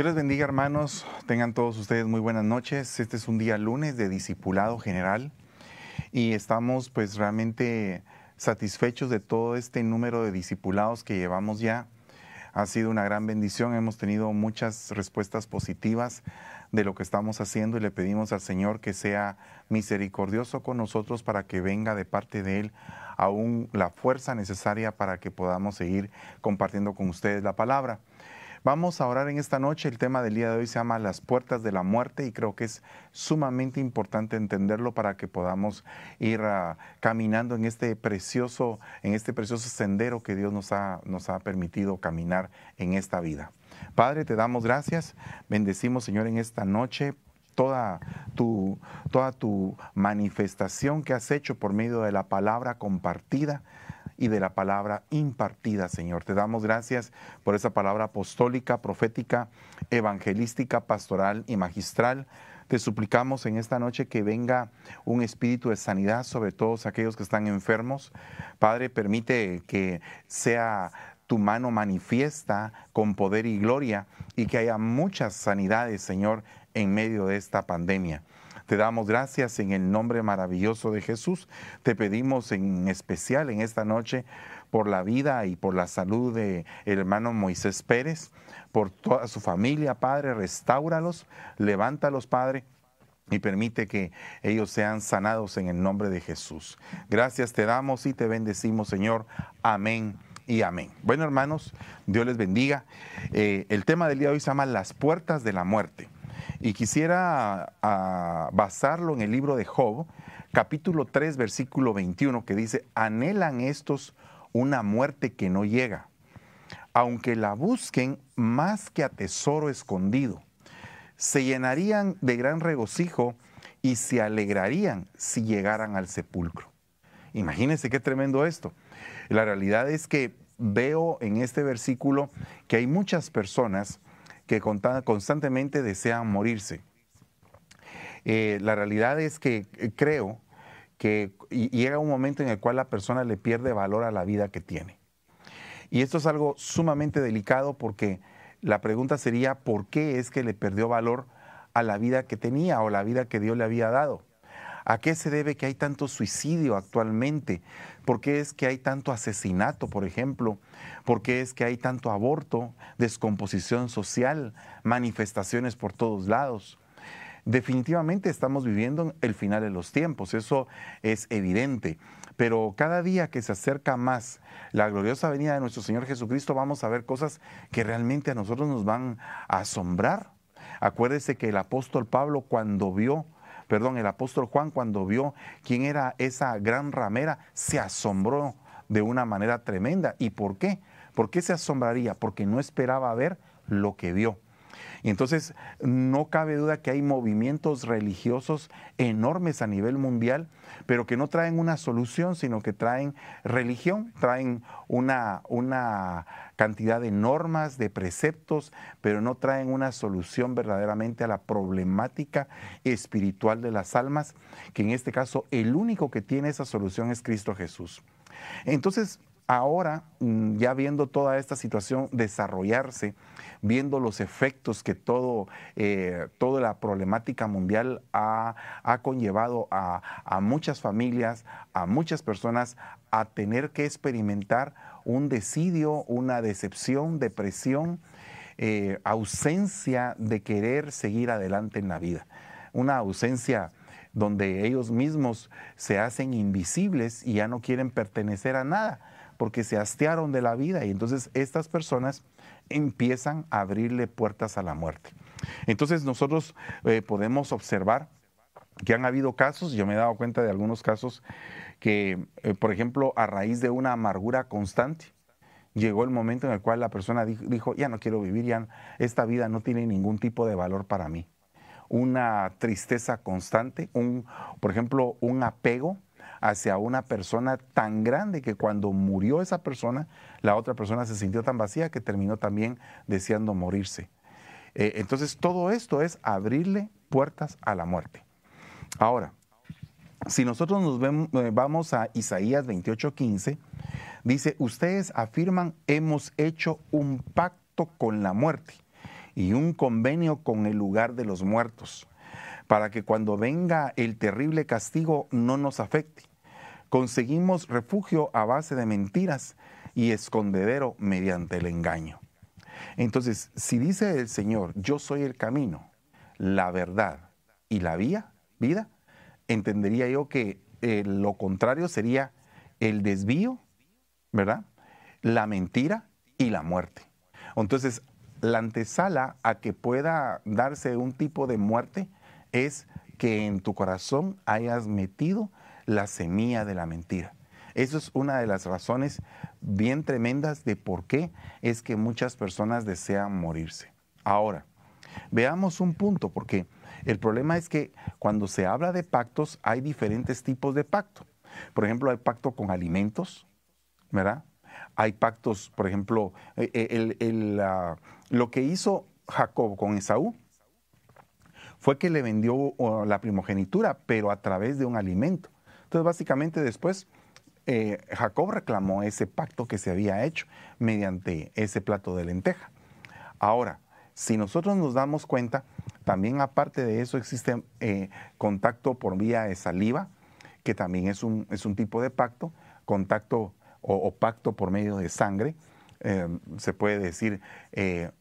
Dios les bendiga hermanos, tengan todos ustedes muy buenas noches. Este es un día lunes de discipulado general y estamos pues realmente satisfechos de todo este número de discipulados que llevamos ya. Ha sido una gran bendición, hemos tenido muchas respuestas positivas de lo que estamos haciendo y le pedimos al Señor que sea misericordioso con nosotros para que venga de parte de Él aún la fuerza necesaria para que podamos seguir compartiendo con ustedes la palabra. Vamos a orar en esta noche. El tema del día de hoy se llama Las puertas de la muerte y creo que es sumamente importante entenderlo para que podamos ir ah, caminando en este precioso, en este precioso sendero que Dios nos ha, nos ha permitido caminar en esta vida. Padre, te damos gracias. Bendecimos, Señor, en esta noche toda tu, toda tu manifestación que has hecho por medio de la palabra compartida y de la palabra impartida, Señor. Te damos gracias por esa palabra apostólica, profética, evangelística, pastoral y magistral. Te suplicamos en esta noche que venga un espíritu de sanidad sobre todos aquellos que están enfermos. Padre, permite que sea tu mano manifiesta con poder y gloria y que haya muchas sanidades, Señor, en medio de esta pandemia. Te damos gracias en el nombre maravilloso de Jesús. Te pedimos en especial en esta noche por la vida y por la salud de hermano Moisés Pérez, por toda su familia, Padre, restáuralos, levántalos, Padre y permite que ellos sean sanados en el nombre de Jesús. Gracias te damos y te bendecimos, Señor. Amén y amén. Bueno, hermanos, Dios les bendiga. Eh, el tema del día de hoy se llama Las puertas de la muerte. Y quisiera ah, basarlo en el libro de Job, capítulo 3, versículo 21, que dice, anhelan estos una muerte que no llega, aunque la busquen más que a tesoro escondido. Se llenarían de gran regocijo y se alegrarían si llegaran al sepulcro. Imagínense qué tremendo esto. La realidad es que veo en este versículo que hay muchas personas que constantemente desean morirse. Eh, la realidad es que eh, creo que llega un momento en el cual la persona le pierde valor a la vida que tiene. Y esto es algo sumamente delicado porque la pregunta sería, ¿por qué es que le perdió valor a la vida que tenía o la vida que Dios le había dado? ¿A qué se debe que hay tanto suicidio actualmente? ¿Por qué es que hay tanto asesinato, por ejemplo? ¿Por qué es que hay tanto aborto, descomposición social, manifestaciones por todos lados? Definitivamente estamos viviendo el final de los tiempos, eso es evidente. Pero cada día que se acerca más la gloriosa venida de nuestro Señor Jesucristo, vamos a ver cosas que realmente a nosotros nos van a asombrar. Acuérdese que el apóstol Pablo cuando vio perdón, el apóstol Juan cuando vio quién era esa gran ramera, se asombró de una manera tremenda. ¿Y por qué? ¿Por qué se asombraría? Porque no esperaba ver lo que vio. Y entonces no cabe duda que hay movimientos religiosos enormes a nivel mundial, pero que no traen una solución, sino que traen religión, traen una, una cantidad de normas, de preceptos, pero no traen una solución verdaderamente a la problemática espiritual de las almas, que en este caso el único que tiene esa solución es Cristo Jesús. Entonces, ahora, mm, ya viendo toda esta situación desarrollarse, viendo los efectos que todo, eh, toda la problemática mundial ha, conllevado a, muchas familias, a muchas personas a tener que experimentar un desidio, una decepción, depresión, eh, ausencia de querer seguir adelante en la vida, una ausencia donde ellos mismos se hacen invisibles y ya no quieren pertenecer a nada porque se hastiaron de la vida y entonces estas personas empiezan a abrirle puertas a la muerte. Entonces nosotros eh, podemos observar que han habido casos, yo me he dado cuenta de algunos casos que, eh, por ejemplo, a raíz de una amargura constante, llegó el momento en el cual la persona dijo, ya no quiero vivir, ya esta vida no tiene ningún tipo de valor para mí. Una tristeza constante, un, por ejemplo, un apego hacia una persona tan grande que cuando murió esa persona, la otra persona se sintió tan vacía que terminó también deseando morirse. Eh, entonces todo esto es abrirle puertas a la muerte. Ahora, si nosotros nos eh, vamos a Isaías 28:15, dice, ustedes afirman, hemos hecho un pacto con la muerte y un convenio con el lugar de los muertos, para que cuando venga el terrible castigo no nos afecte. Conseguimos refugio a base de mentiras y escondedero mediante el engaño. Entonces, si dice el Señor, yo soy el camino, la verdad y la vía, vida, entendería yo que eh, lo contrario sería el desvío, ¿verdad? La mentira y la muerte. Entonces, la antesala a que pueda darse un tipo de muerte es que en tu corazón hayas metido la semilla de la mentira. Eso es una de las razones bien tremendas de por qué es que muchas personas desean morirse. Ahora, veamos un punto, porque el problema es que cuando se habla de pactos hay diferentes tipos de pacto. Por ejemplo, hay pacto con alimentos, ¿verdad? Hay pactos, por ejemplo, eh, eh, lo que hizo Jacob con Esaú fue que le vendió la primogenitura, pero a través de un alimento. Entonces, básicamente después eh, Jacob reclamó ese pacto que se había hecho mediante ese plato de lenteja. Ahora, si nosotros nos damos cuenta, también aparte de eso existe eh, contacto por vía de saliva, que también es un, es un tipo de pacto, contacto o, pacto por medio de sangre. Eh, se puede decir,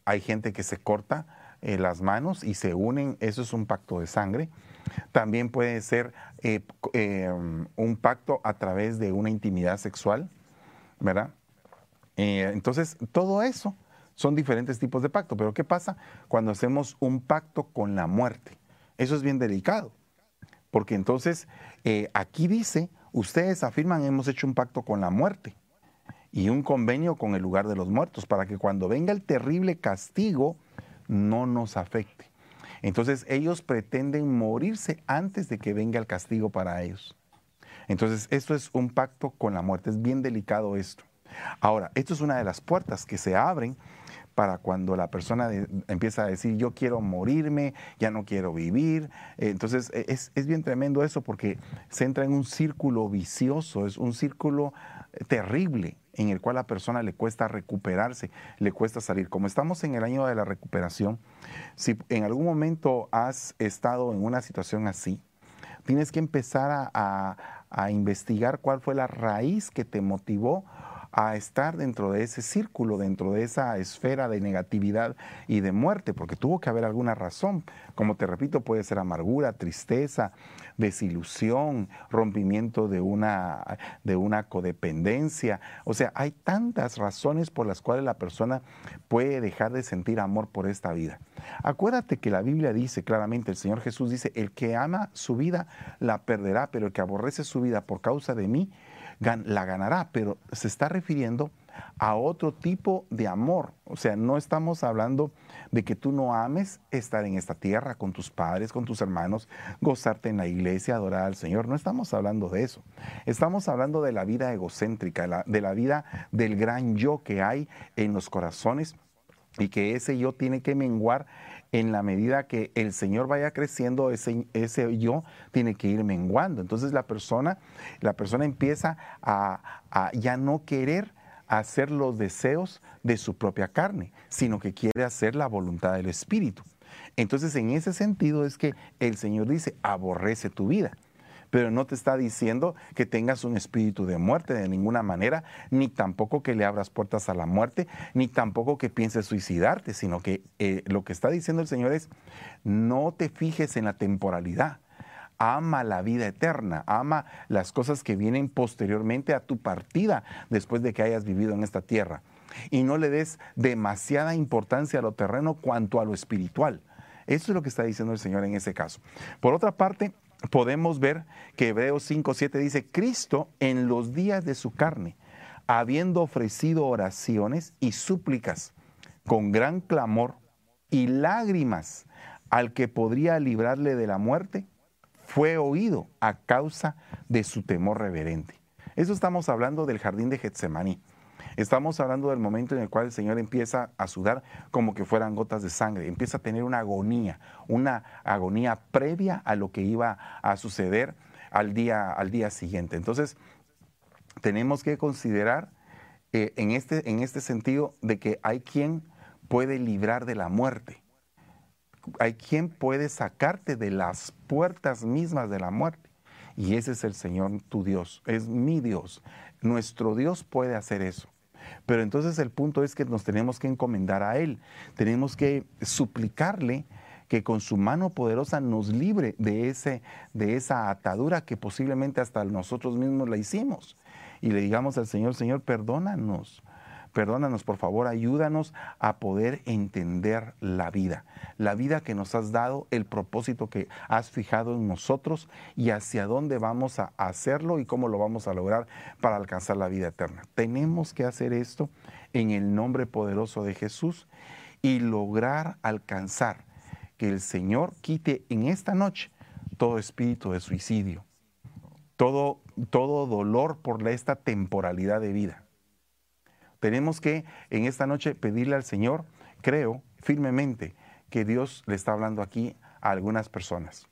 hay gente que se corta las manos y se unen, eso es un pacto de sangre. También puede ser eh, eh, un pacto a través de una intimidad sexual, ¿verdad? Eh, entonces, todo eso son diferentes tipos de pacto. Pero ¿qué pasa cuando hacemos un pacto con la muerte? Eso es bien delicado. Porque entonces, aquí dice, ustedes afirman, hemos hecho un pacto con la muerte y un convenio con el lugar de los muertos, para que cuando venga el terrible castigo no nos afecte. Entonces ellos pretenden morirse antes de que venga el castigo para ellos. Entonces esto es un pacto con la muerte, es bien delicado esto. Ahora, esto es una de las puertas que se abren para cuando la persona empieza a decir yo quiero morirme, ya no quiero vivir. Entonces e, es, es, bien tremendo eso porque se entra en un círculo vicioso, es un círculo terrible en el cual a la persona le cuesta recuperarse, le cuesta salir. Como estamos en el año de la recuperación, si en algún momento has estado en una situación así, tienes que empezar a, a investigar cuál fue la raíz que te motivó a estar dentro de ese círculo, dentro de esa esfera de negatividad y de muerte, porque tuvo que haber alguna razón. Como te repito, puede ser amargura, tristeza, desilusión, rompimiento de una, de una codependencia. O sea, hay tantas razones por las cuales la persona puede dejar de sentir amor por esta vida. Acuérdate que la Biblia dice claramente, el Señor Jesús dice, el que ama su vida la perderá, pero el que aborrece su vida por causa de mí, la ganará, pero se está refiriendo a otro tipo de amor. O sea, no estamos hablando de que tú no ames estar en esta tierra con tus padres, con tus hermanos, gozarte en la iglesia, adorar al Señor. No estamos hablando de eso. Estamos hablando de la vida egocéntrica, de la vida del gran yo que hay en los corazones y que ese yo tiene que menguar en la medida que el Señor vaya creciendo, ese, yo tiene que ir menguando. Entonces la persona, la persona empieza a ya no querer hacer los deseos de su propia carne, sino que quiere hacer la voluntad del Espíritu. Entonces, en ese sentido es que el Señor dice, aborrece tu vida pero no te está diciendo que tengas un espíritu de muerte de ninguna manera, ni tampoco que le abras puertas a la muerte, ni tampoco que pienses suicidarte, sino que eh, lo que está diciendo el Señor es, no te fijes en la temporalidad. Ama la vida eterna, ama las cosas que vienen posteriormente a tu partida después de que hayas vivido en esta tierra. Y no le des demasiada importancia a lo terreno cuanto a lo espiritual. Eso es lo que está diciendo el Señor en ese caso. Por otra parte, podemos ver que Hebreos 5.7 dice, Cristo en los días de su carne, habiendo ofrecido oraciones y súplicas con gran clamor y lágrimas al que podría librarle de la muerte, fue oído a causa de su temor reverente. Eso estamos hablando del jardín de Getsemaní. Estamos hablando del momento en el cual el Señor empieza a sudar como que fueran gotas de sangre, empieza a tener una agonía, una agonía previa a lo que iba a suceder al día, al día siguiente. Entonces, tenemos que considerar eh, en, este, en este sentido de que hay quien puede librar de la muerte. hay quien puede sacarte de las puertas mismas de la muerte. Y ese es el Señor tu Dios, es mi Dios. Nuestro Dios puede hacer eso. Pero entonces el punto es que nos tenemos que encomendar a Él, tenemos que suplicarle que con su mano poderosa nos libre de, ese, de esa atadura que posiblemente hasta nosotros mismos la hicimos. Y le digamos al Señor, Señor, perdónanos, Perdónanos, por favor, ayúdanos a poder entender la vida, la vida que nos has dado, el propósito que has fijado en nosotros y hacia dónde vamos a hacerlo y cómo lo vamos a lograr para alcanzar la vida eterna. Tenemos que hacer esto en el nombre poderoso de Jesús y lograr alcanzar que el Señor quite en esta noche todo espíritu de suicidio, todo, todo dolor por esta temporalidad de vida tenemos que en esta noche pedirle al Señor, creo firmemente que Dios le está hablando aquí a algunas personas.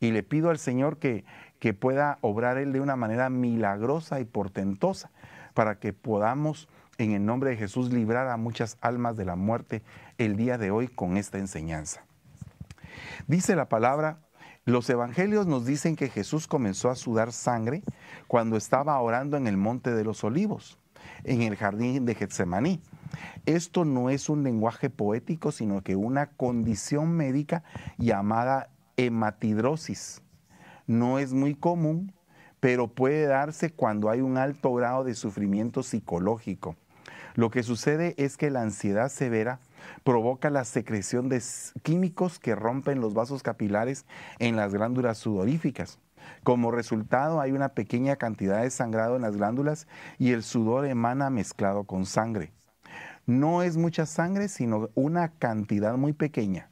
Y le pido al Señor que, que pueda obrar Él de una manera milagrosa y portentosa para que podamos en el nombre de Jesús librar a muchas almas de la muerte el día de hoy con esta enseñanza. Dice la palabra, los evangelios nos dicen que Jesús comenzó a sudar sangre cuando estaba orando en el monte de los olivos en el jardín de Getsemaní. Esto no es un lenguaje poético, sino que una condición médica llamada hematidrosis. No es muy común, pero puede darse cuando hay un alto grado de sufrimiento psicológico. Lo que sucede es que la ansiedad severa provoca la secreción de químicos que rompen los vasos capilares en las glándulas sudoríficas. Como resultado hay una pequeña cantidad de sangrado en las glándulas y el sudor emana mezclado con sangre. No es mucha sangre, sino una cantidad muy pequeña.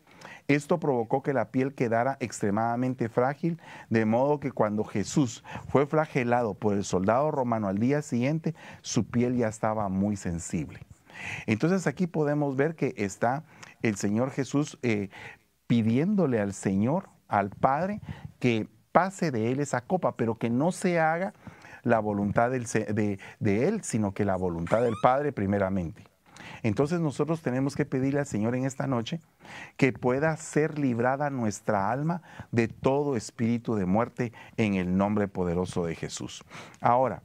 Esto provocó que la piel quedara extremadamente frágil, de modo que cuando Jesús fue flagelado por el soldado romano al día siguiente, su piel ya estaba muy sensible. Entonces aquí podemos ver que está el Señor Jesús eh, pidiéndole al Señor, al Padre, que pase de Él esa copa, pero que no se haga la voluntad de, de Él, sino que la voluntad del Padre primeramente. Entonces nosotros tenemos que pedirle al Señor en esta noche que pueda ser librada nuestra alma de todo espíritu de muerte en el nombre poderoso de Jesús. Ahora,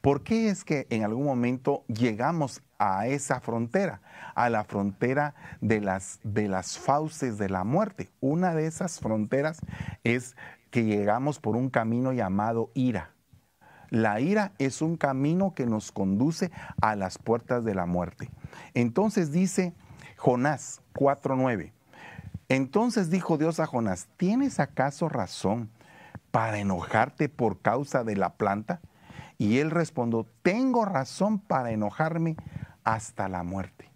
¿por qué es que en algún momento llegamos a esa frontera, a la frontera de las, de las fauces de la muerte? Una de esas fronteras es que llegamos por un camino llamado ira. La ira es un camino que nos conduce a las puertas de la muerte. Entonces dice Jonás 4.9. Entonces dijo Dios a Jonás, ¿tienes acaso razón para enojarte por causa de la planta? Y él respondió, tengo razón para enojarme hasta la muerte.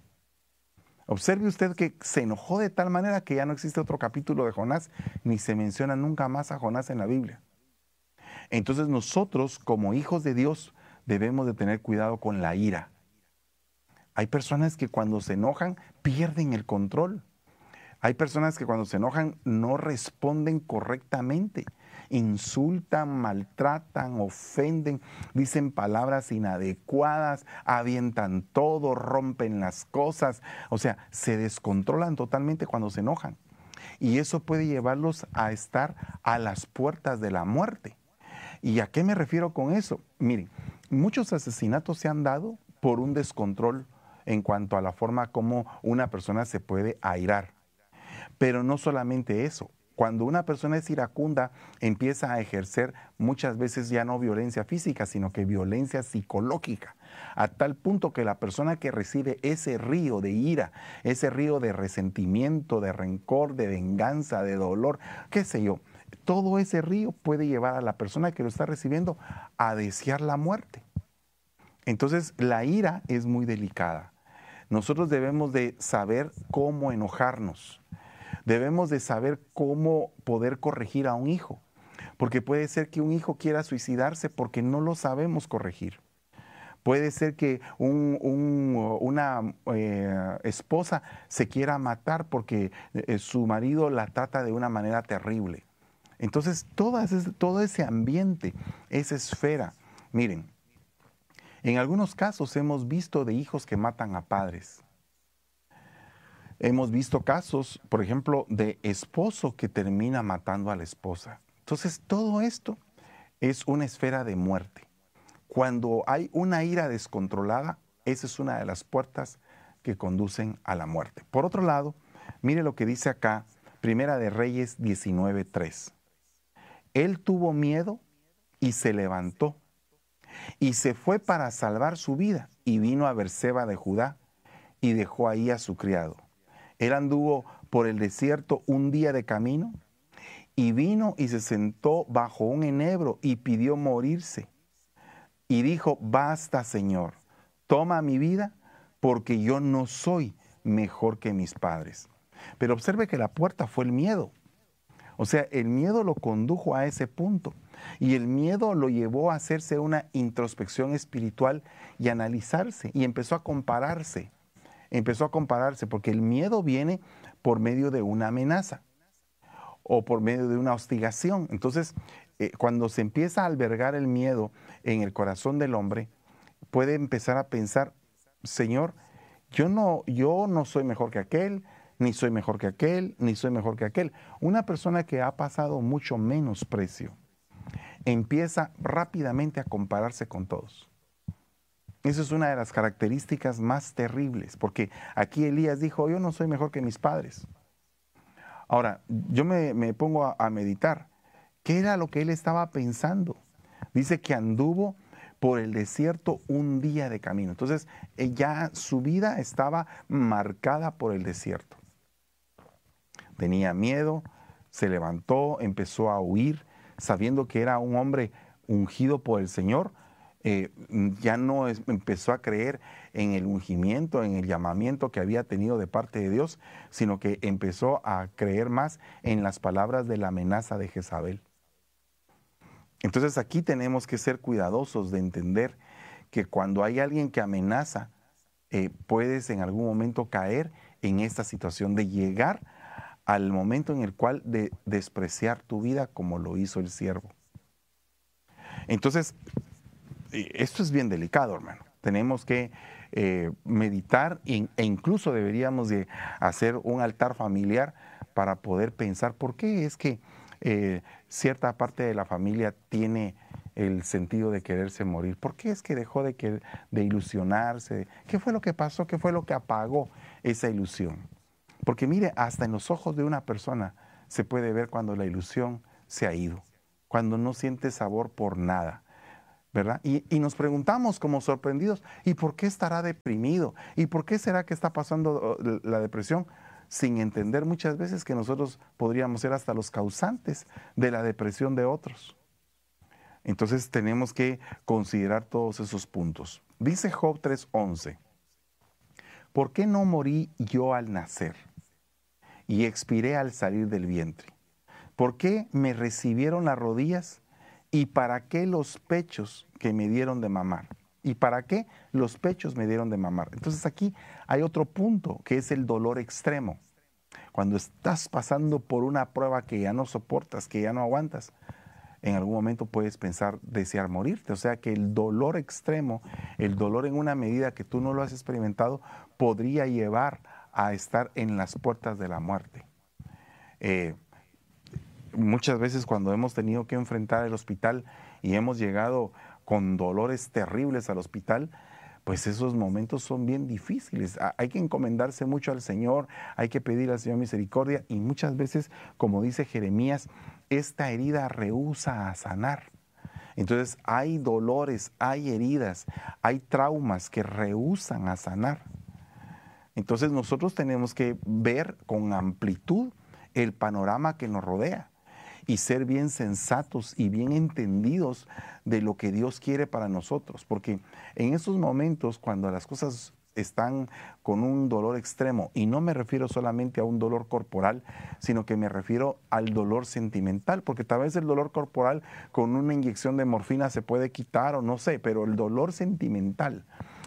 Observe usted que se enojó de tal manera que ya no existe otro capítulo de Jonás, ni se menciona nunca más a Jonás en la Biblia. Entonces nosotros como hijos de Dios debemos de tener cuidado con la ira. Hay personas que cuando se enojan pierden el control. Hay personas que cuando se enojan no responden correctamente insultan, maltratan, ofenden, dicen palabras inadecuadas, avientan todo, rompen las cosas, o sea, se descontrolan totalmente cuando se enojan. Y eso puede llevarlos a estar a las puertas de la muerte. ¿Y a qué me refiero con eso? Miren, muchos asesinatos se han dado por un descontrol en cuanto a la forma como una persona se puede airar. Pero no solamente eso, cuando una persona es iracunda, empieza a ejercer muchas veces ya no violencia física, sino que violencia psicológica, a tal punto que la persona que recibe ese río de ira, ese río de resentimiento, de rencor, de venganza, de dolor, qué sé yo, todo ese río puede llevar a la persona que lo está recibiendo a desear la muerte. Entonces la ira es muy delicada. Nosotros debemos de saber cómo enojarnos Debemos de saber cómo poder corregir a un hijo, porque puede ser que un hijo quiera suicidarse porque no lo sabemos corregir. Puede ser que una eh, esposa se quiera matar porque eh, su marido la trata de una manera terrible. Entonces, todo ese, todo ese ambiente, esa esfera, miren, en algunos casos hemos visto de hijos que matan a padres. Hemos visto casos, por ejemplo, de esposo que termina matando a la esposa. Entonces, todo esto es una esfera de muerte. Cuando hay una ira descontrolada, esa es una de las puertas que conducen a la muerte. Por otro lado, mire lo que dice acá, Primera de Reyes 19:3. Él tuvo miedo y se levantó y se fue para salvar su vida y vino a Berseba de Judá y dejó ahí a su criado. Él anduvo por el desierto un día de camino y vino y se sentó bajo un enebro y pidió morirse. Y dijo, basta Señor, toma mi vida porque yo no soy mejor que mis padres. Pero observe que la puerta fue el miedo. O sea, el miedo lo condujo a ese punto. Y el miedo lo llevó a hacerse una introspección espiritual y analizarse. Y empezó a compararse empezó a compararse, porque el miedo viene por medio de una amenaza o por medio de una hostigación. Entonces, eh, cuando se empieza a albergar el miedo en el corazón del hombre, puede empezar a pensar, Señor, yo no, yo no soy mejor que aquel, ni soy mejor que aquel, ni soy mejor que aquel. Una persona que ha pasado mucho menos precio empieza rápidamente a compararse con todos. Esa es una de las características más terribles, porque aquí Elías dijo, yo no soy mejor que mis padres. Ahora, yo me, pongo a, meditar, ¿qué era lo que él estaba pensando? Dice que anduvo por el desierto un día de camino. Entonces, eh, ya su vida estaba marcada por el desierto. Tenía miedo, se levantó, empezó a huir, sabiendo que era un hombre ungido por el Señor, eh, ya no empezó a creer en el ungimiento, en el llamamiento que había tenido de parte de Dios, sino que empezó a creer más en las palabras de la amenaza de Jezabel. Entonces aquí tenemos que ser cuidadosos de entender que cuando hay alguien que amenaza, eh, puedes en algún momento caer en esta situación de llegar al momento en el cual de despreciar tu vida como lo hizo el siervo. Entonces, esto es bien delicado, hermano. Tenemos que eh, meditar e, incluso deberíamos de hacer un altar familiar para poder pensar por qué es que eh, cierta parte de la familia tiene el sentido de quererse morir. ¿Por qué es que dejó de, de ilusionarse? ¿Qué fue lo que pasó? ¿Qué fue lo que apagó esa ilusión? Porque mire, hasta en los ojos de una persona se puede ver cuando la ilusión se ha ido, cuando no siente sabor por nada. ¿Verdad? Y, nos preguntamos como sorprendidos, ¿y por qué estará deprimido? ¿Y por qué será que está pasando oh, la depresión? Sin entender muchas veces que nosotros podríamos ser hasta los causantes de la depresión de otros. Entonces tenemos que considerar todos esos puntos. Dice Job 3:11, ¿por qué no morí yo al nacer y expiré al salir del vientre? ¿Por qué me recibieron las rodillas ¿Y para qué los pechos que me dieron de mamar? ¿Y para qué los pechos me dieron de mamar? Entonces aquí hay otro punto, que es el dolor extremo. Cuando estás pasando por una prueba que ya no soportas, que ya no aguantas, en algún momento puedes pensar desear morirte. O sea que el dolor extremo, el dolor en una medida que tú no lo has experimentado, podría llevar a estar en las puertas de la muerte. Eh, muchas veces cuando hemos tenido que enfrentar el hospital y hemos llegado con dolores terribles al hospital, pues esos momentos son bien difíciles. Hay que encomendarse mucho al Señor, hay que pedir al Señor misericordia y muchas veces, como dice Jeremías, esta herida rehúsa a sanar. Entonces hay dolores, hay heridas, hay traumas que rehusan a sanar. Entonces nosotros tenemos que ver con amplitud el panorama que nos rodea y ser bien sensatos y bien entendidos de lo que Dios quiere para nosotros. Porque en esos momentos, cuando las cosas están con un dolor extremo, y no me refiero solamente a un dolor corporal, sino que me refiero al dolor sentimental, porque tal vez el dolor corporal con una inyección de morfina se puede quitar o no sé, pero el dolor sentimental,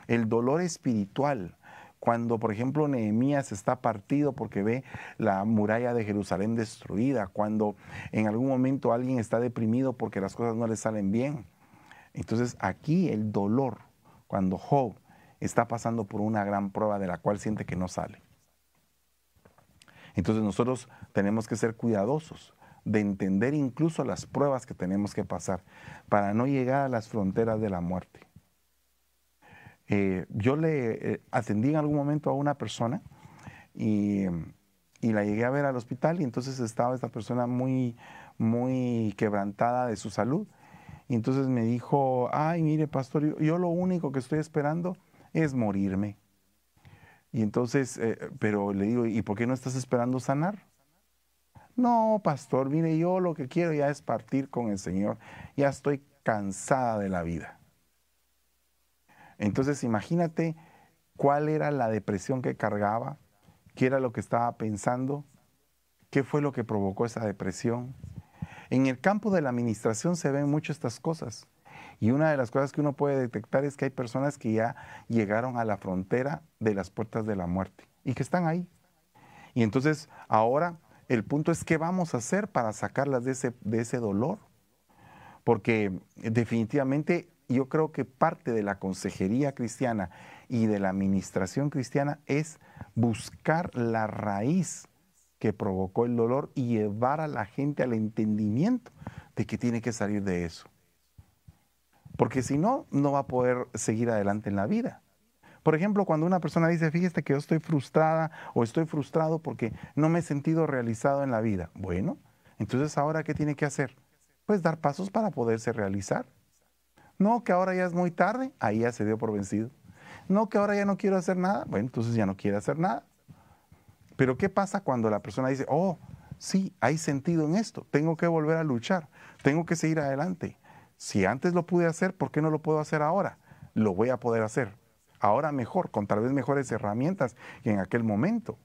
el dolor espiritual, cuando, por ejemplo, Nehemías está partido porque ve la muralla de Jerusalén destruida, cuando en algún momento alguien está deprimido porque las cosas no le salen bien. Entonces aquí el dolor, cuando Job está pasando por una gran prueba de la cual siente que no sale. Entonces nosotros tenemos que ser cuidadosos de entender incluso las pruebas que tenemos que pasar para no llegar a las fronteras de la muerte. Eh, yo le eh, atendí en algún momento a una persona y, la llegué a ver al hospital y entonces estaba esta persona muy, muy quebrantada de su salud. Y entonces me dijo, ay, mire, pastor, yo, lo único que estoy esperando es morirme. Y entonces, eh, pero le digo, ¿y por qué no estás esperando sanar? No, pastor, mire, yo lo que quiero ya es partir con el Señor. Ya estoy cansada de la vida. Entonces, imagínate cuál era la depresión que cargaba, qué era lo que estaba pensando, qué fue lo que provocó esa depresión. En el campo de la administración se ven mucho estas cosas. Y una de las cosas que uno puede detectar es que hay personas que ya llegaron a la frontera de las puertas de la muerte y que están ahí. Y entonces ahora el punto es qué vamos a hacer para sacarlas de ese, de ese dolor. Porque definitivamente yo creo que parte de la consejería cristiana y de la administración cristiana es buscar la raíz que provocó el dolor y llevar a la gente al entendimiento de que tiene que salir de eso. Porque si no, no va a poder seguir adelante en la vida. Por ejemplo, cuando una persona dice, fíjate que yo estoy frustrada o estoy frustrado porque no me he sentido realizado en la vida. Bueno, entonces ahora, ¿qué tiene que hacer? Pues dar pasos para poderse realizar. No, que ahora ya es muy tarde, ahí ya se dio por vencido. No, que ahora ya no quiero hacer nada, bueno, entonces ya no quiere hacer nada. Pero ¿qué pasa cuando la persona dice, oh, sí, hay sentido en esto, tengo que volver a luchar, tengo que seguir adelante? Si antes lo pude hacer, ¿por qué no lo puedo hacer ahora? Lo voy a poder hacer. Ahora mejor, con tal vez mejores herramientas que en aquel momento.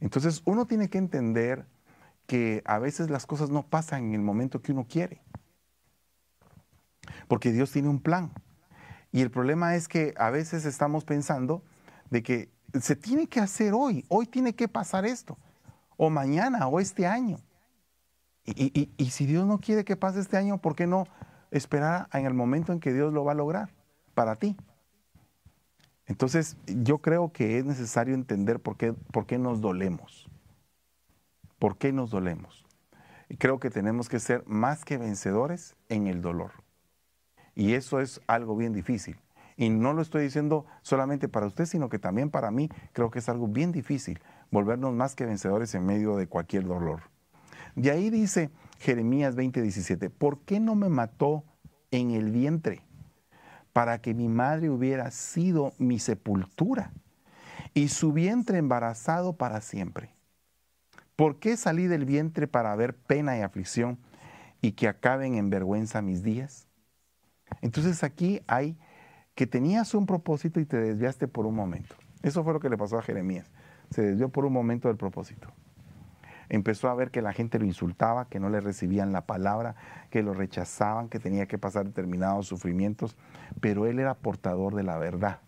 Entonces uno tiene que entender que a veces las cosas no pasan en el momento que uno quiere porque Dios tiene un plan. Y el problema es que a veces estamos pensando de que se tiene que hacer hoy, hoy tiene que pasar esto, o mañana, o este año. Y, si Dios no quiere que pase este año, ¿por qué no esperar en el momento en que Dios lo va a lograr para ti? Entonces, yo creo que es necesario entender por qué, por qué nos dolemos. ¿Por qué nos dolemos? Creo que tenemos que ser más que vencedores en el dolor. Y eso es algo bien difícil. Y no lo estoy diciendo solamente para usted, sino que también para mí creo que es algo bien difícil volvernos más que vencedores en medio de cualquier dolor. De ahí dice Jeremías 20:17, ¿por qué no me mató en el vientre? Para que mi madre hubiera sido mi sepultura y su vientre embarazado para siempre. ¿Por qué salí del vientre para ver pena y aflicción y que acaben en vergüenza mis días? Entonces aquí hay que tenías un propósito y te desviaste por un momento. Eso fue lo que le pasó a Jeremías. Se desvió por un momento del propósito. Empezó a ver que la gente lo insultaba, que no le recibían la palabra, que lo rechazaban, que tenía que pasar determinados sufrimientos, pero él era portador de la verdad.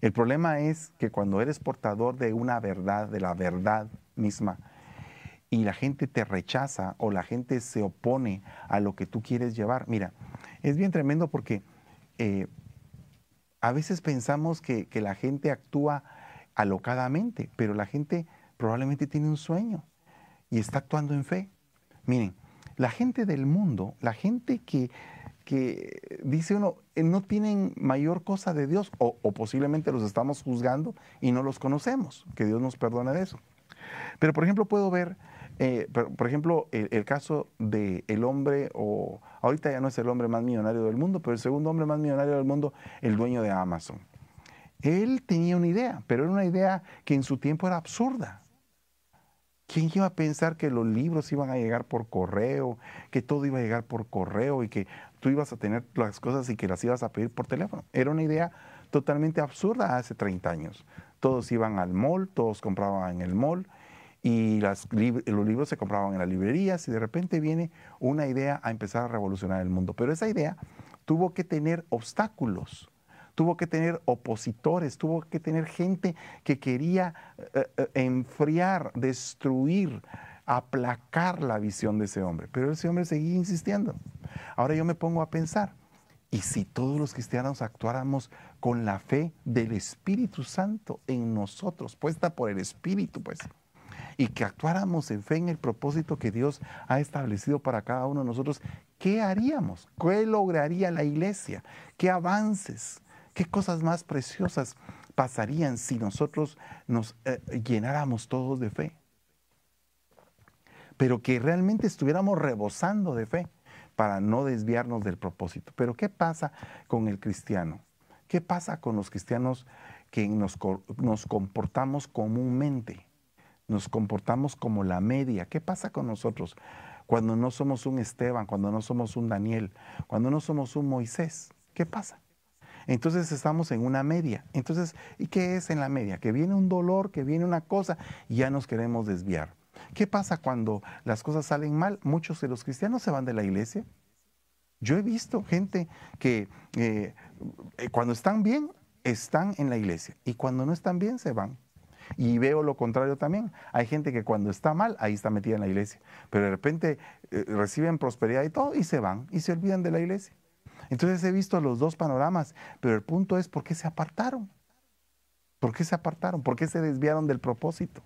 El problema es que cuando eres portador de una verdad, de la verdad misma, y la gente te rechaza o la gente se opone a lo que tú quieres llevar. Mira, es bien tremendo porque eh, a veces pensamos que, que la gente actúa alocadamente, pero la gente probablemente tiene un sueño y está actuando en fe. Miren, la gente del mundo, la gente que, que dice uno, eh, no tienen mayor cosa de Dios o, o, posiblemente los estamos juzgando y no los conocemos, que Dios nos perdone de eso. Pero por ejemplo puedo ver eh, por, ejemplo, el, caso del el hombre, o ahorita ya no es el hombre más millonario del mundo, pero el segundo hombre más millonario del mundo, el dueño de Amazon. Él tenía una idea, pero era una idea que en su tiempo era absurda. ¿Quién iba a pensar que los libros iban a llegar por correo, que todo iba a llegar por correo y que tú ibas a tener las cosas y que las ibas a pedir por teléfono? Era una idea totalmente absurda hace 30 años. Todos iban al mall, todos compraban en el mall y los libros se compraban en las librerías y de repente viene una idea a empezar a revolucionar el mundo. Pero esa idea tuvo que tener obstáculos, tuvo que tener opositores, tuvo que tener gente que quería eh, eh, enfriar, destruir, aplacar la visión de ese hombre. Pero ese hombre seguía insistiendo. Ahora yo me pongo a pensar, Y si todos los cristianos actuáramos con la fe del Espíritu Santo en nosotros, puesta por el Espíritu, pues, y que actuáramos en fe en el propósito que Dios ha establecido para cada uno de nosotros, ¿qué haríamos? ¿Qué lograría la iglesia? ¿Qué avances? ¿Qué cosas más preciosas pasarían si nosotros nos eh, llenáramos todos de fe? Pero que realmente estuviéramos rebosando de fe para no desviarnos del propósito. Pero ¿qué pasa con el cristiano? ¿Qué pasa con los cristianos que nos, nos comportamos comúnmente? Nos comportamos como la media. ¿Qué pasa con nosotros cuando no somos un Esteban, cuando no somos un Daniel, cuando no somos un Moisés? ¿Qué pasa? Entonces estamos en una media. Entonces, ¿y qué es en la media? Que viene un dolor, que viene una cosa y ya nos queremos desviar. ¿Qué pasa cuando las cosas salen mal? Muchos de los cristianos se van de la iglesia. Yo he visto gente que eh, eh, cuando están bien, están en la iglesia y cuando no están bien, se van. Y veo lo contrario también. Hay gente que cuando está mal, ahí está metida en la iglesia. Pero de repente eh, reciben prosperidad y todo y se van y se olvidan de la iglesia. Entonces he visto los dos panoramas, pero el punto es por qué se apartaron. ¿Por qué se apartaron? ¿Por qué se desviaron del propósito?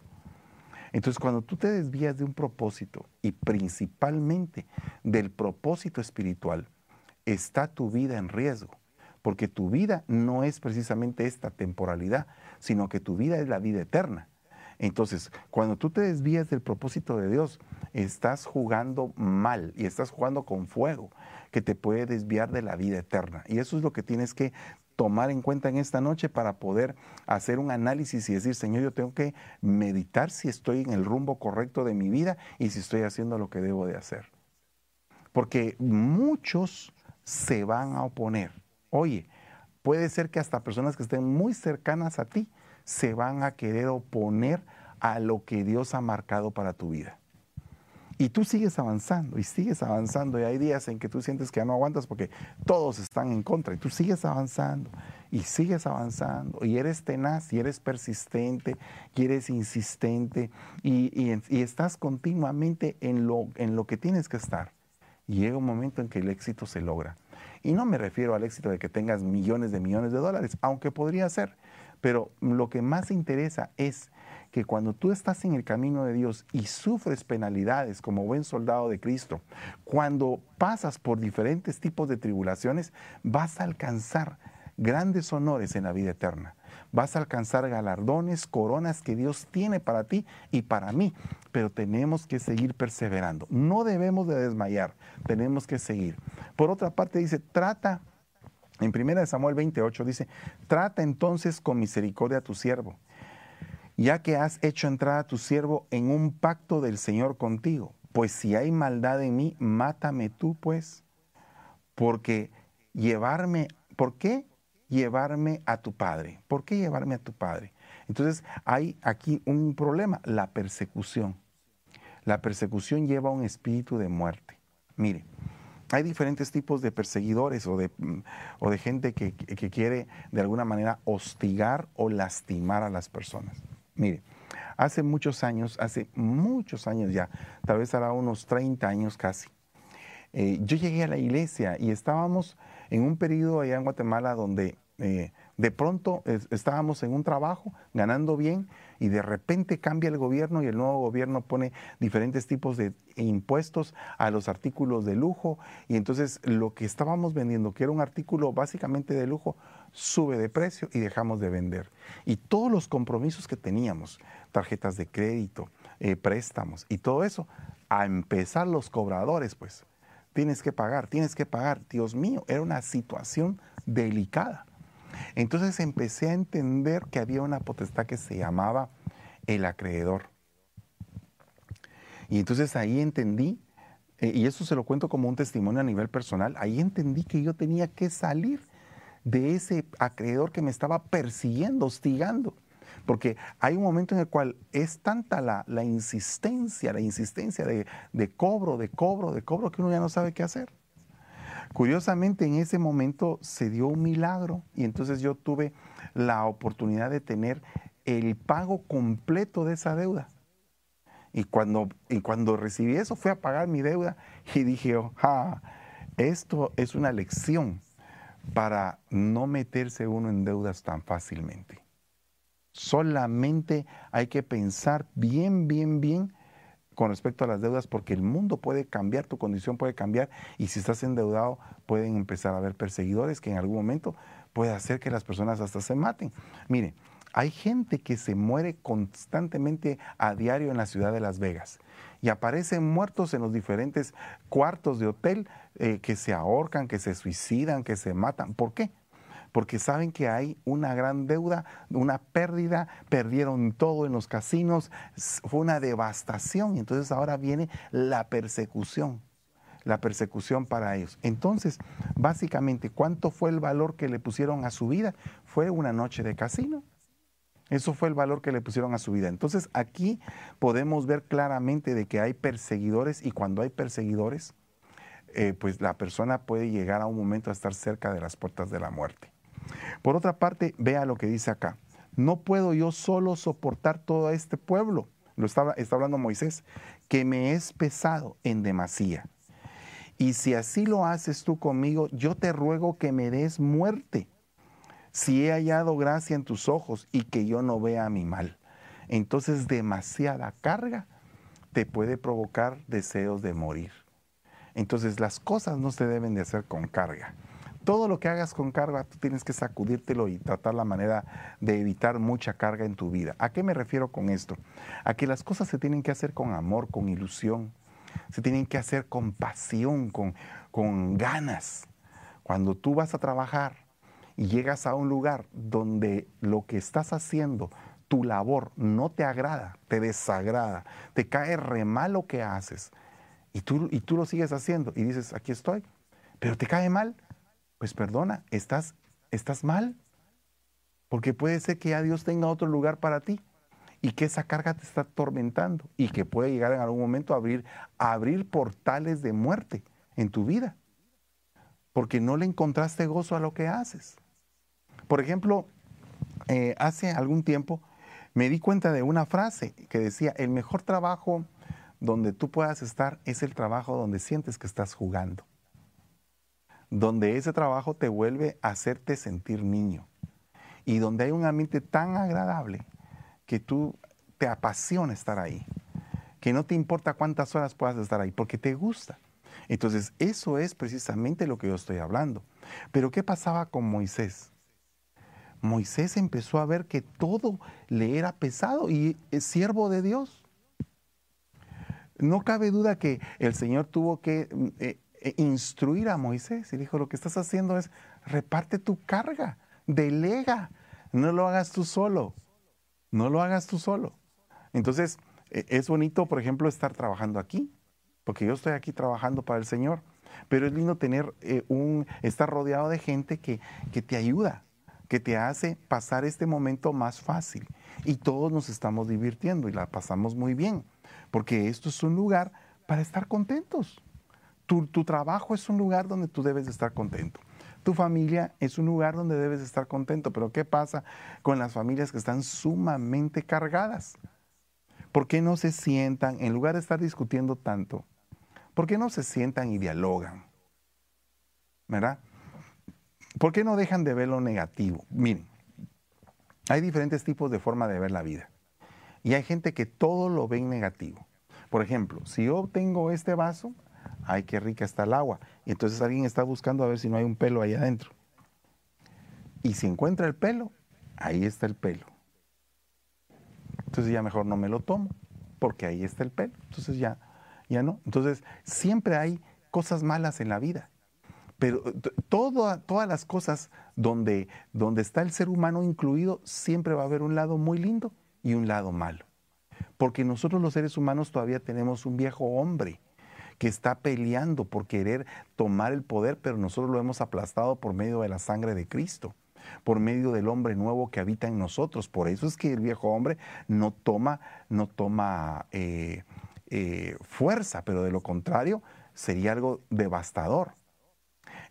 Entonces, cuando tú te desvías de un propósito y principalmente del propósito espiritual, está tu vida en riesgo, porque tu vida no es precisamente esta temporalidad, sino que tu vida es la vida eterna. Entonces, cuando tú te desvías del propósito de Dios, estás jugando mal y estás jugando con fuego que te puede desviar de la vida eterna. Y eso es lo que tienes que tomar en cuenta en esta noche para poder hacer un análisis y decir, Señor, yo tengo que meditar si estoy en el rumbo correcto de mi vida y si estoy haciendo lo que debo de hacer. Porque muchos se van a oponer. Oye, puede ser que hasta personas que estén muy cercanas a ti se van a querer oponer a lo que Dios ha marcado para tu vida. Y tú sigues avanzando y sigues avanzando y hay días en que tú sientes que ya no aguantas porque todos están en contra y tú sigues avanzando y sigues avanzando y eres tenaz y eres persistente y eres insistente y, estás continuamente en lo, en lo que tienes que estar. Y llega un momento en que el éxito se logra. Y no me refiero al éxito de que tengas millones de millones de dólares, aunque podría ser, pero lo que más interesa es que cuando tú estás en el camino de Dios y sufres penalidades como buen soldado de Cristo, cuando pasas por diferentes tipos de tribulaciones, vas a alcanzar grandes honores en la vida eterna. Vas a alcanzar galardones, coronas que Dios tiene para ti y para mí, pero tenemos que seguir perseverando. No debemos de desmayar, tenemos que seguir. Por otra parte dice, trata, en 1 Samuel 28 dice, trata entonces con misericordia a tu siervo ya que has hecho entrar a tu siervo en un pacto del Señor contigo. Pues si hay maldad en mí, mátame tú, pues. Porque llevarme, ¿por qué llevarme a tu padre? ¿Por qué llevarme a tu padre? Entonces hay aquí un problema, la persecución. La persecución lleva un espíritu de muerte. Mire, hay diferentes tipos de perseguidores o de, mm, o de gente que, que quiere de alguna manera hostigar o lastimar a las personas. Mire, hace muchos años, hace muchos años ya, tal vez hará unos 30 años casi, eh, yo llegué a la iglesia y estábamos en un periodo allá en Guatemala donde eh, de pronto estábamos en un trabajo ganando bien y de repente cambia el gobierno y el nuevo gobierno pone diferentes tipos de impuestos a los artículos de lujo y entonces lo que estábamos vendiendo, que era un artículo básicamente de lujo, sube de precio y dejamos de vender. Y todos los compromisos que teníamos, tarjetas de crédito, eh, préstamos y todo eso, a empezar los cobradores, pues, tienes que pagar, tienes que pagar. Dios mío, era una situación delicada. Entonces empecé a entender que había una potestad que se llamaba el acreedor. Y entonces ahí entendí, eh, y eso se lo cuento como un testimonio a nivel personal, ahí entendí que yo tenía que salir de ese acreedor que me estaba persiguiendo, hostigando. Porque hay un momento en el cual es tanta la, insistencia, la insistencia de, cobro, de cobro, de cobro, que uno ya no sabe qué hacer. Curiosamente, en ese momento se dio un milagro y entonces yo tuve la oportunidad de tener el pago completo de esa deuda. Y cuando, y cuando recibí eso, fui a pagar mi deuda y dije, oh, esto es una lección para no meterse uno en deudas tan fácilmente. Solamente hay que pensar bien, bien, bien con respecto a las deudas porque el mundo puede cambiar, tu condición puede cambiar y si estás endeudado pueden empezar a haber perseguidores que en algún momento puede hacer que las personas hasta se maten. Mire, hay gente que se muere constantemente a diario en la ciudad de Las Vegas y aparecen muertos en los diferentes cuartos de hotel eh, que se ahorcan, que se suicidan, que se matan. ¿Por qué? Porque saben que hay una gran deuda, una pérdida, perdieron todo en los casinos, fue una devastación entonces ahora viene la persecución la persecución para ellos. Entonces, básicamente, ¿cuánto fue el valor que le pusieron a su vida? Fue una noche de casino. Eso fue el valor que le pusieron a su vida. Entonces, aquí podemos ver claramente de que hay perseguidores y cuando hay perseguidores, eh, pues la persona puede llegar a un momento a estar cerca de las puertas de la muerte. Por otra parte, vea lo que dice acá. No puedo yo solo soportar todo este pueblo, lo está, está hablando Moisés, que me es pesado en demasía. Y si así lo haces tú conmigo, yo te ruego que me des muerte, si he hallado gracia en tus ojos y que yo no vea mi mal. Entonces demasiada carga te puede provocar deseos de morir. Entonces las cosas no se deben de hacer con carga todo lo que hagas con carga, tú tienes que sacudírtelo y tratar la manera de evitar mucha carga en tu vida. ¿A qué me refiero con esto? A que las cosas se tienen que hacer con amor, con ilusión, se tienen que hacer con pasión, con, con ganas. Cuando tú vas a trabajar y llegas a un lugar donde lo que estás haciendo, tu labor no te agrada, te desagrada, te cae re mal lo que haces y tú, y tú lo sigues haciendo y dices, aquí estoy, pero te cae mal, pues perdona, estás, estás mal. Porque puede ser que ya Dios tenga otro lugar para ti y que esa carga te está atormentando y que puede llegar en algún momento a abrir, abrir portales de muerte en tu vida. Porque no le encontraste gozo a lo que haces. Por ejemplo, eh, hace algún tiempo me di cuenta de una frase que decía, el mejor trabajo donde tú puedas estar es el trabajo donde sientes que estás jugando donde ese trabajo te vuelve a hacerte sentir niño y donde hay un ambiente tan agradable que tú te apasiona estar ahí, que no te importa cuántas horas puedas estar ahí, porque te gusta. Entonces, eso es precisamente lo que yo estoy hablando. Pero ¿qué pasaba con Moisés? Moisés empezó a ver que todo le era pesado y es siervo de Dios. No cabe duda que el Señor tuvo que mm, e instruir a Moisés y dijo, lo que estás haciendo es reparte tu carga, delega, no lo hagas tú solo, no lo hagas tú solo. Entonces, e, es bonito, por ejemplo, estar trabajando aquí, porque yo estoy aquí trabajando para el Señor, pero es lindo tener eh, un, estar rodeado de gente que, que te ayuda, que te hace pasar este momento más fácil. Y todos nos estamos divirtiendo y la pasamos muy bien, porque esto es un lugar para estar contentos. Tu, trabajo es un lugar donde tú debes estar contento. Tu familia es un lugar donde debes estar contento. Pero ¿qué pasa con las familias que están sumamente cargadas? ¿Por qué no se sientan, en lugar de estar discutiendo tanto, por qué no se sientan y dialogan? ¿Verdad? ¿Por qué no dejan de ver lo negativo? Miren, hay diferentes tipos de forma de ver la vida. Y hay gente que todo lo ve en negativo. Por ejemplo, si yo tengo este vaso, ay, qué rica está el agua. Y entonces alguien está buscando a ver si no hay un pelo ahí adentro. Y si encuentra el pelo, ahí está el pelo. Entonces ya mejor no me lo tomo, porque ahí está el pelo. Entonces ya, ya no. Entonces siempre hay cosas malas en la vida. Pero todas las cosas donde, donde está el ser humano incluido, siempre va a haber un lado muy lindo y un lado malo. Porque nosotros los seres humanos todavía tenemos un viejo hombre que está peleando por querer tomar el poder, pero nosotros lo hemos aplastado por medio de la sangre de Cristo por medio del hombre nuevo que habita en nosotros. Por eso es que el viejo hombre no toma, no toma eh, eh, fuerza, pero de lo contrario sería algo devastador.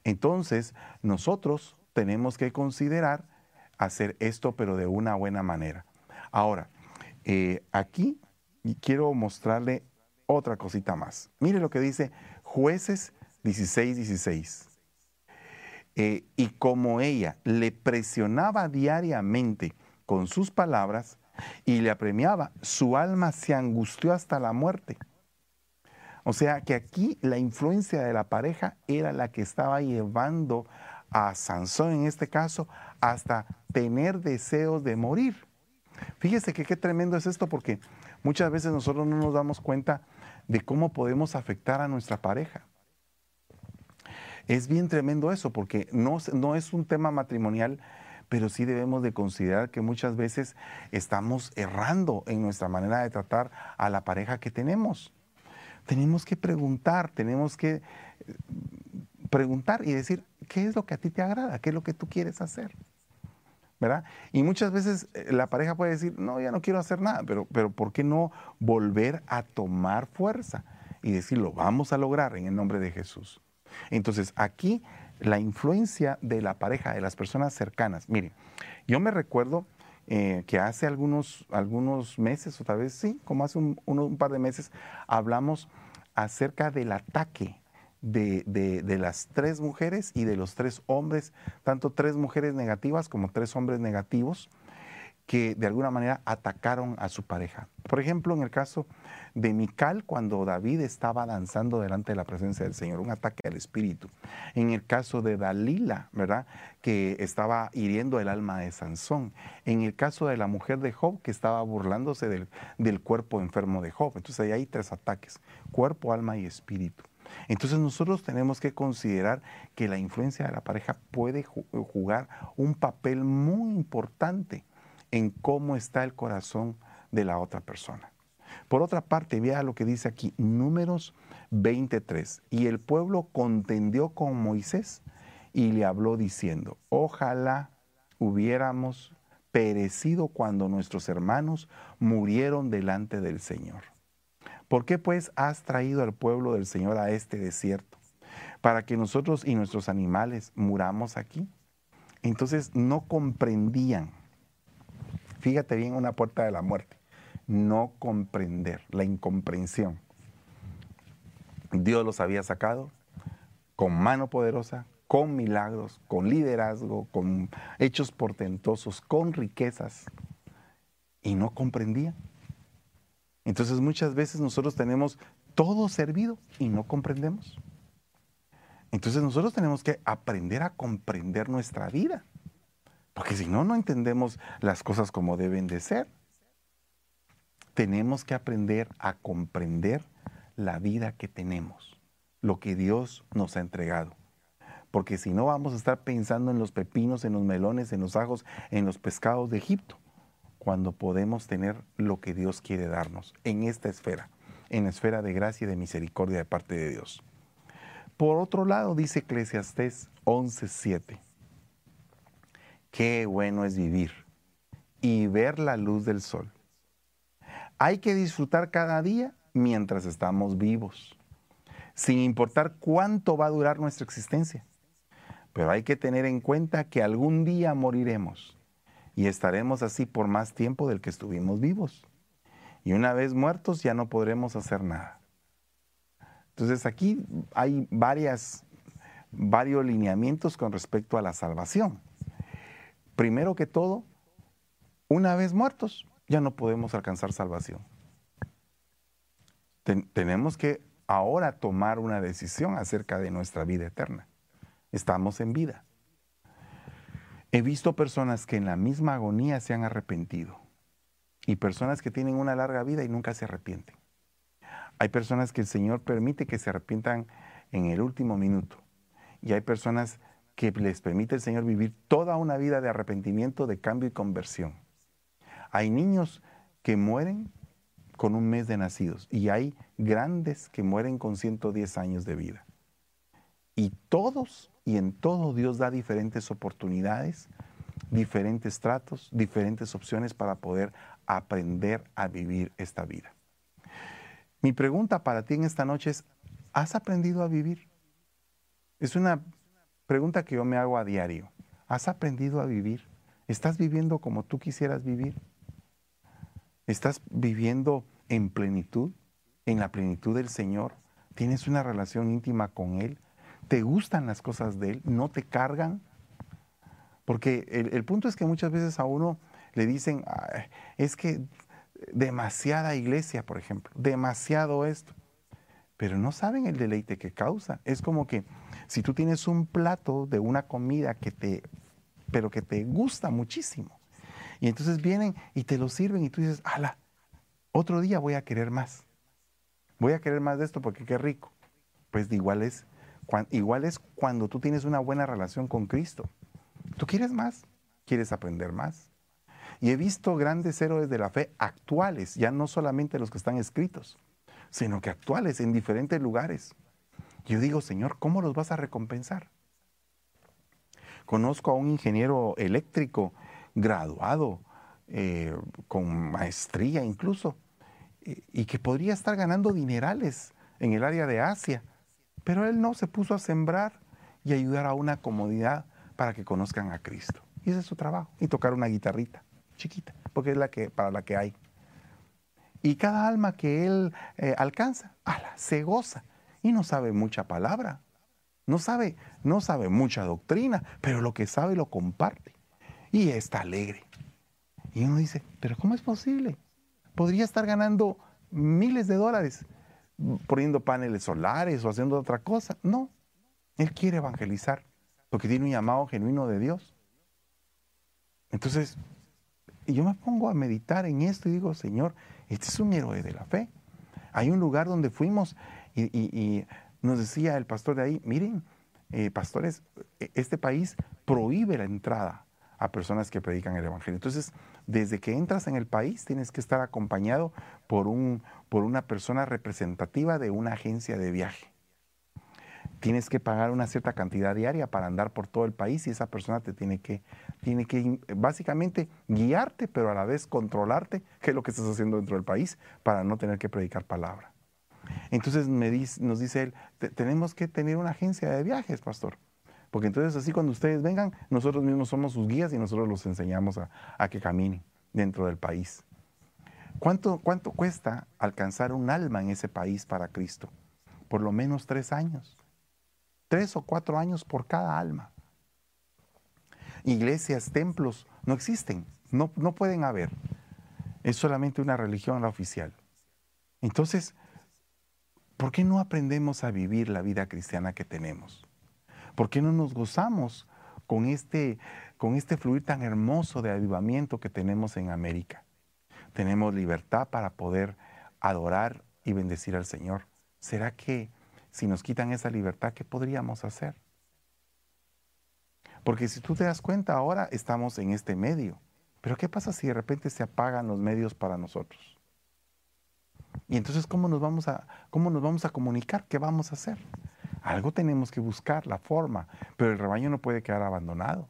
Entonces, nosotros tenemos que considerar hacer esto, pero de una buena manera. Ahora, eh, aquí quiero mostrarle otra cosita más. Mire lo que dice jueces 16, 16. eh, y como ella le presionaba diariamente con sus palabras y le apremiaba, su alma se angustió hasta la muerte. O sea que aquí la influencia de la pareja era la que estaba llevando a Sansón en este caso hasta tener deseos de morir. Fíjese que qué tremendo es esto porque muchas veces nosotros no nos damos cuenta de cómo podemos afectar a nuestra pareja. Es bien tremendo eso porque no, no es un tema matrimonial, pero sí debemos de considerar que muchas veces estamos errando en nuestra manera de tratar a la pareja que tenemos. Tenemos que preguntar, tenemos que preguntar y decir, ¿qué es lo que a ti te agrada? ¿Qué es lo que tú quieres hacer? Y muchas veces eh, la pareja puede decir, no, ya no quiero hacer nada, pero, pero ¿por qué no volver a tomar fuerza y decirlo, vamos a lograr en el nombre de Jesús? Entonces, aquí la influencia de la pareja, de las personas cercanas. Miren, yo me recuerdo eh, que hace algunos, algunos meses, o tal vez sí, como hace un par de meses, hablamos acerca del ataque de, las tres mujeres y de los tres hombres, tanto tres mujeres negativas como tres hombres negativos, que de alguna manera atacaron a su pareja. Por ejemplo, en el caso de Mical, cuando David estaba danzando delante de la presencia del Señor, un ataque al espíritu. En el caso de Dalila, ¿verdad? Que estaba hiriendo el alma de Sansón. En el caso de la mujer de Job, que estaba burlándose del, del cuerpo enfermo de Job. Entonces ahí hay tres ataques, cuerpo, alma y espíritu. Entonces nosotros tenemos que considerar que la influencia de la pareja puede jugar un papel muy importante en cómo está el corazón de la otra persona. Por otra parte, vea lo que dice aquí, números 23. Y el pueblo contendió con Moisés y le habló diciendo, ojalá hubiéramos perecido cuando nuestros hermanos murieron delante del Señor. ¿Por qué pues has traído al pueblo del Señor a este desierto? Para que nosotros y nuestros animales muramos aquí. Entonces no comprendían. Fíjate bien una puerta de la muerte. No comprender, la incomprensión. Dios los había sacado con mano poderosa, con milagros, con liderazgo, con hechos portentosos, con riquezas. Y no comprendían. Entonces muchas veces nosotros tenemos todo servido y no comprendemos. Entonces nosotros tenemos que aprender a comprender nuestra vida. Porque si no, no entendemos las cosas como deben de ser. Tenemos que aprender a comprender la vida que tenemos, lo que Dios nos ha entregado. Porque si no, vamos a estar pensando en los pepinos, en los melones, en los ajos, en los pescados de Egipto cuando podemos tener lo que Dios quiere darnos en esta esfera, en la esfera de gracia y de misericordia de parte de Dios. Por otro lado, dice Eclesiastés 11:7, qué bueno es vivir y ver la luz del sol. Hay que disfrutar cada día mientras estamos vivos, sin importar cuánto va a durar nuestra existencia. Pero hay que tener en cuenta que algún día moriremos y estaremos así por más tiempo del que estuvimos vivos. Y una vez muertos ya no podremos hacer nada. Entonces aquí hay varias, varios lineamientos con respecto a la salvación. Primero que todo, una vez muertos ya no podemos alcanzar salvación. tenemos que ahora tomar una decisión acerca de nuestra vida eterna. Estamos en vida. He visto personas que en la misma agonía se han arrepentido y personas que tienen una larga vida y nunca se arrepienten. Hay personas que el Señor permite que se arrepientan en el último minuto y hay personas que les permite el Señor vivir toda una vida de arrepentimiento, de cambio y conversión. Hay niños que mueren con un mes de nacidos y hay grandes que mueren con 110 años de vida. Y todos y en todo Dios da diferentes oportunidades, diferentes tratos, diferentes opciones para poder aprender a vivir esta vida. Mi pregunta para ti en esta noche es, ¿has aprendido a vivir? Es una pregunta que yo me hago a diario. ¿Has aprendido a vivir? ¿Estás viviendo como tú quisieras vivir? ¿Estás viviendo en plenitud, en la plenitud del Señor? ¿Tienes una relación íntima con Él? ¿Te gustan las cosas de Él? ¿No te cargan? Porque el, punto es que muchas veces a uno le dicen, es que demasiada iglesia, por ejemplo, demasiado esto, pero no saben el deleite que causa. Es como que si tú tienes un plato de una comida que te, pero que te gusta muchísimo, y entonces vienen y te lo sirven y tú dices, ala, otro día voy a querer más. Voy a querer más de esto porque qué rico. Pues igual es, igual es cuando tú tienes una buena relación con Cristo. Tú quieres más, quieres aprender más. Y he visto grandes héroes de la fe actuales, ya no solamente los que están escritos, sino que actuales en diferentes lugares. Yo digo, Señor, ¿cómo los vas a recompensar? Conozco a un ingeniero eléctrico graduado, eh, con maestría incluso, y que podría estar ganando dinerales en el área de Asia, pero él no se puso a sembrar y ayudar a una comunidad para que conozcan a Cristo. Y ese es su trabajo. Y tocar una guitarrita chiquita, porque es la que, para la que hay. Y cada alma que él eh, alcanza, ala, se goza. Y no sabe mucha palabra. No sabe, no sabe mucha doctrina, pero lo que sabe lo comparte. Y está alegre. Y uno dice, pero ¿cómo es posible? Podría estar ganando miles de dólares poniendo paneles solares o haciendo otra cosa. No, él quiere evangelizar porque tiene un llamado genuino de Dios. Entonces, yo me pongo a meditar en esto y digo, Señor, este es un héroe de la fe. Hay un lugar donde fuimos y, nos decía el pastor de ahí, miren, eh, pastores, e, este país prohíbe la entrada a personas que predican el Evangelio. Entonces, desde que entras en el país, tienes que estar acompañado por, un, por una persona representativa de una agencia de viaje tienes que pagar una cierta cantidad diaria para andar por todo el país y esa persona te tiene que, tiene que básicamente guiarte, pero a la vez controlarte qué es lo que estás haciendo dentro del país para no tener que predicar palabra. Entonces me nos dice él, tenemos que tener una agencia de viajes, pastor. Porque entonces así cuando ustedes vengan, nosotros mismos somos sus guías y nosotros los enseñamos a, que caminen dentro del país. ¿Cuánto, ¿Cuánto cuesta alcanzar un alma en ese país para Cristo? Por lo menos tres años tres o cuatro años por cada alma. Iglesias, templos, no existen, no, no pueden haber. Es solamente una religión la oficial. Entonces, ¿por qué no aprendemos a vivir la vida cristiana que tenemos? ¿Por qué no nos gozamos con este, con este fluir tan hermoso de avivamiento que tenemos en América? Tenemos libertad para poder adorar y bendecir al Señor. ¿Será que si nos quitan esa libertad, ¿qué podríamos hacer? Porque si tú te das cuenta, ahora estamos en este medio. Pero ¿qué pasa si de repente se apagan los medios para nosotros? Y entonces, ¿cómo nos vamos a, cómo nos vamos a comunicar? ¿Qué vamos a hacer? Algo tenemos que buscar, la forma, pero el rebaño no puede quedar abandonado.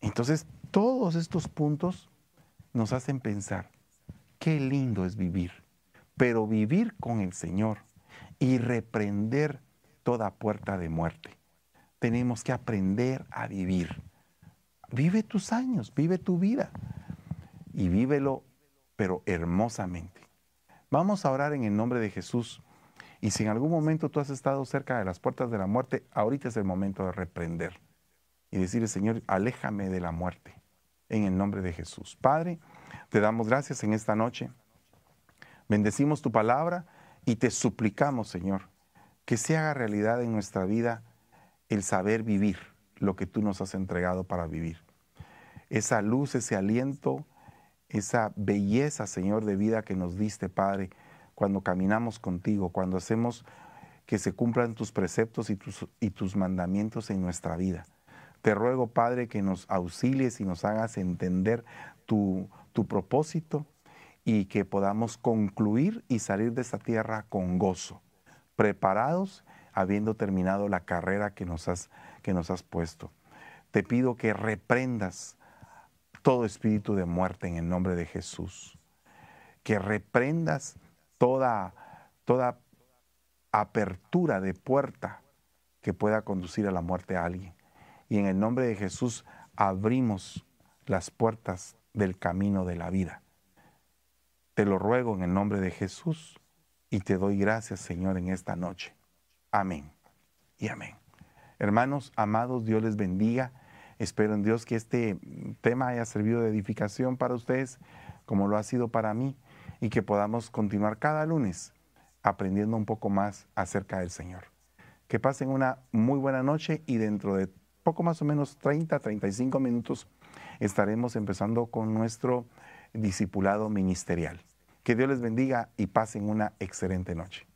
Entonces, todos estos puntos nos hacen pensar, qué lindo es vivir, pero vivir con el Señor y reprender toda puerta de muerte. Tenemos que aprender a vivir. Vive tus años, vive tu vida y vívelo, pero hermosamente. Vamos a orar en el nombre de Jesús. Y si en algún momento tú has estado cerca de las puertas de la muerte, ahorita es el momento de reprender y decirle, Señor, aléjame de la muerte, en el nombre de Jesús. Padre, te damos gracias en esta noche. Bendecimos tu palabra y te suplicamos, Señor, que se haga realidad en nuestra vida el saber vivir lo que tú nos has entregado para vivir. Esa luz, ese aliento, esa belleza, Señor, de vida que nos diste, Padre, cuando caminamos contigo, cuando hacemos que se cumplan tus preceptos y tus, mandamientos en nuestra vida. Te ruego, Padre, que nos auxilies y nos hagas entender tu, tu propósito, y que podamos concluir y salir de esta tierra con gozo, preparados habiendo terminado la carrera que nos has, que nos has puesto. Te pido que reprendas todo espíritu de muerte en el nombre de Jesús, que reprendas toda, toda apertura de puerta que pueda conducir a la muerte a alguien. Y en el nombre de Jesús abrimos las puertas del camino de la vida te lo ruego en el nombre de Jesús y te doy gracias, Señor, en esta noche. Amén. y amén. Hermanos, amados, Dios les bendiga. Espero en Dios que este tema haya servido de edificación para ustedes, como lo ha sido para mí, y que podamos continuar cada lunes aprendiendo un poco más acerca del Señor. Que pasen una muy buena noche y dentro de poco más o menos 30, 35 minutos estaremos empezando con nuestro discipulado ministerial. Que Dios les bendiga y pasen una excelente noche.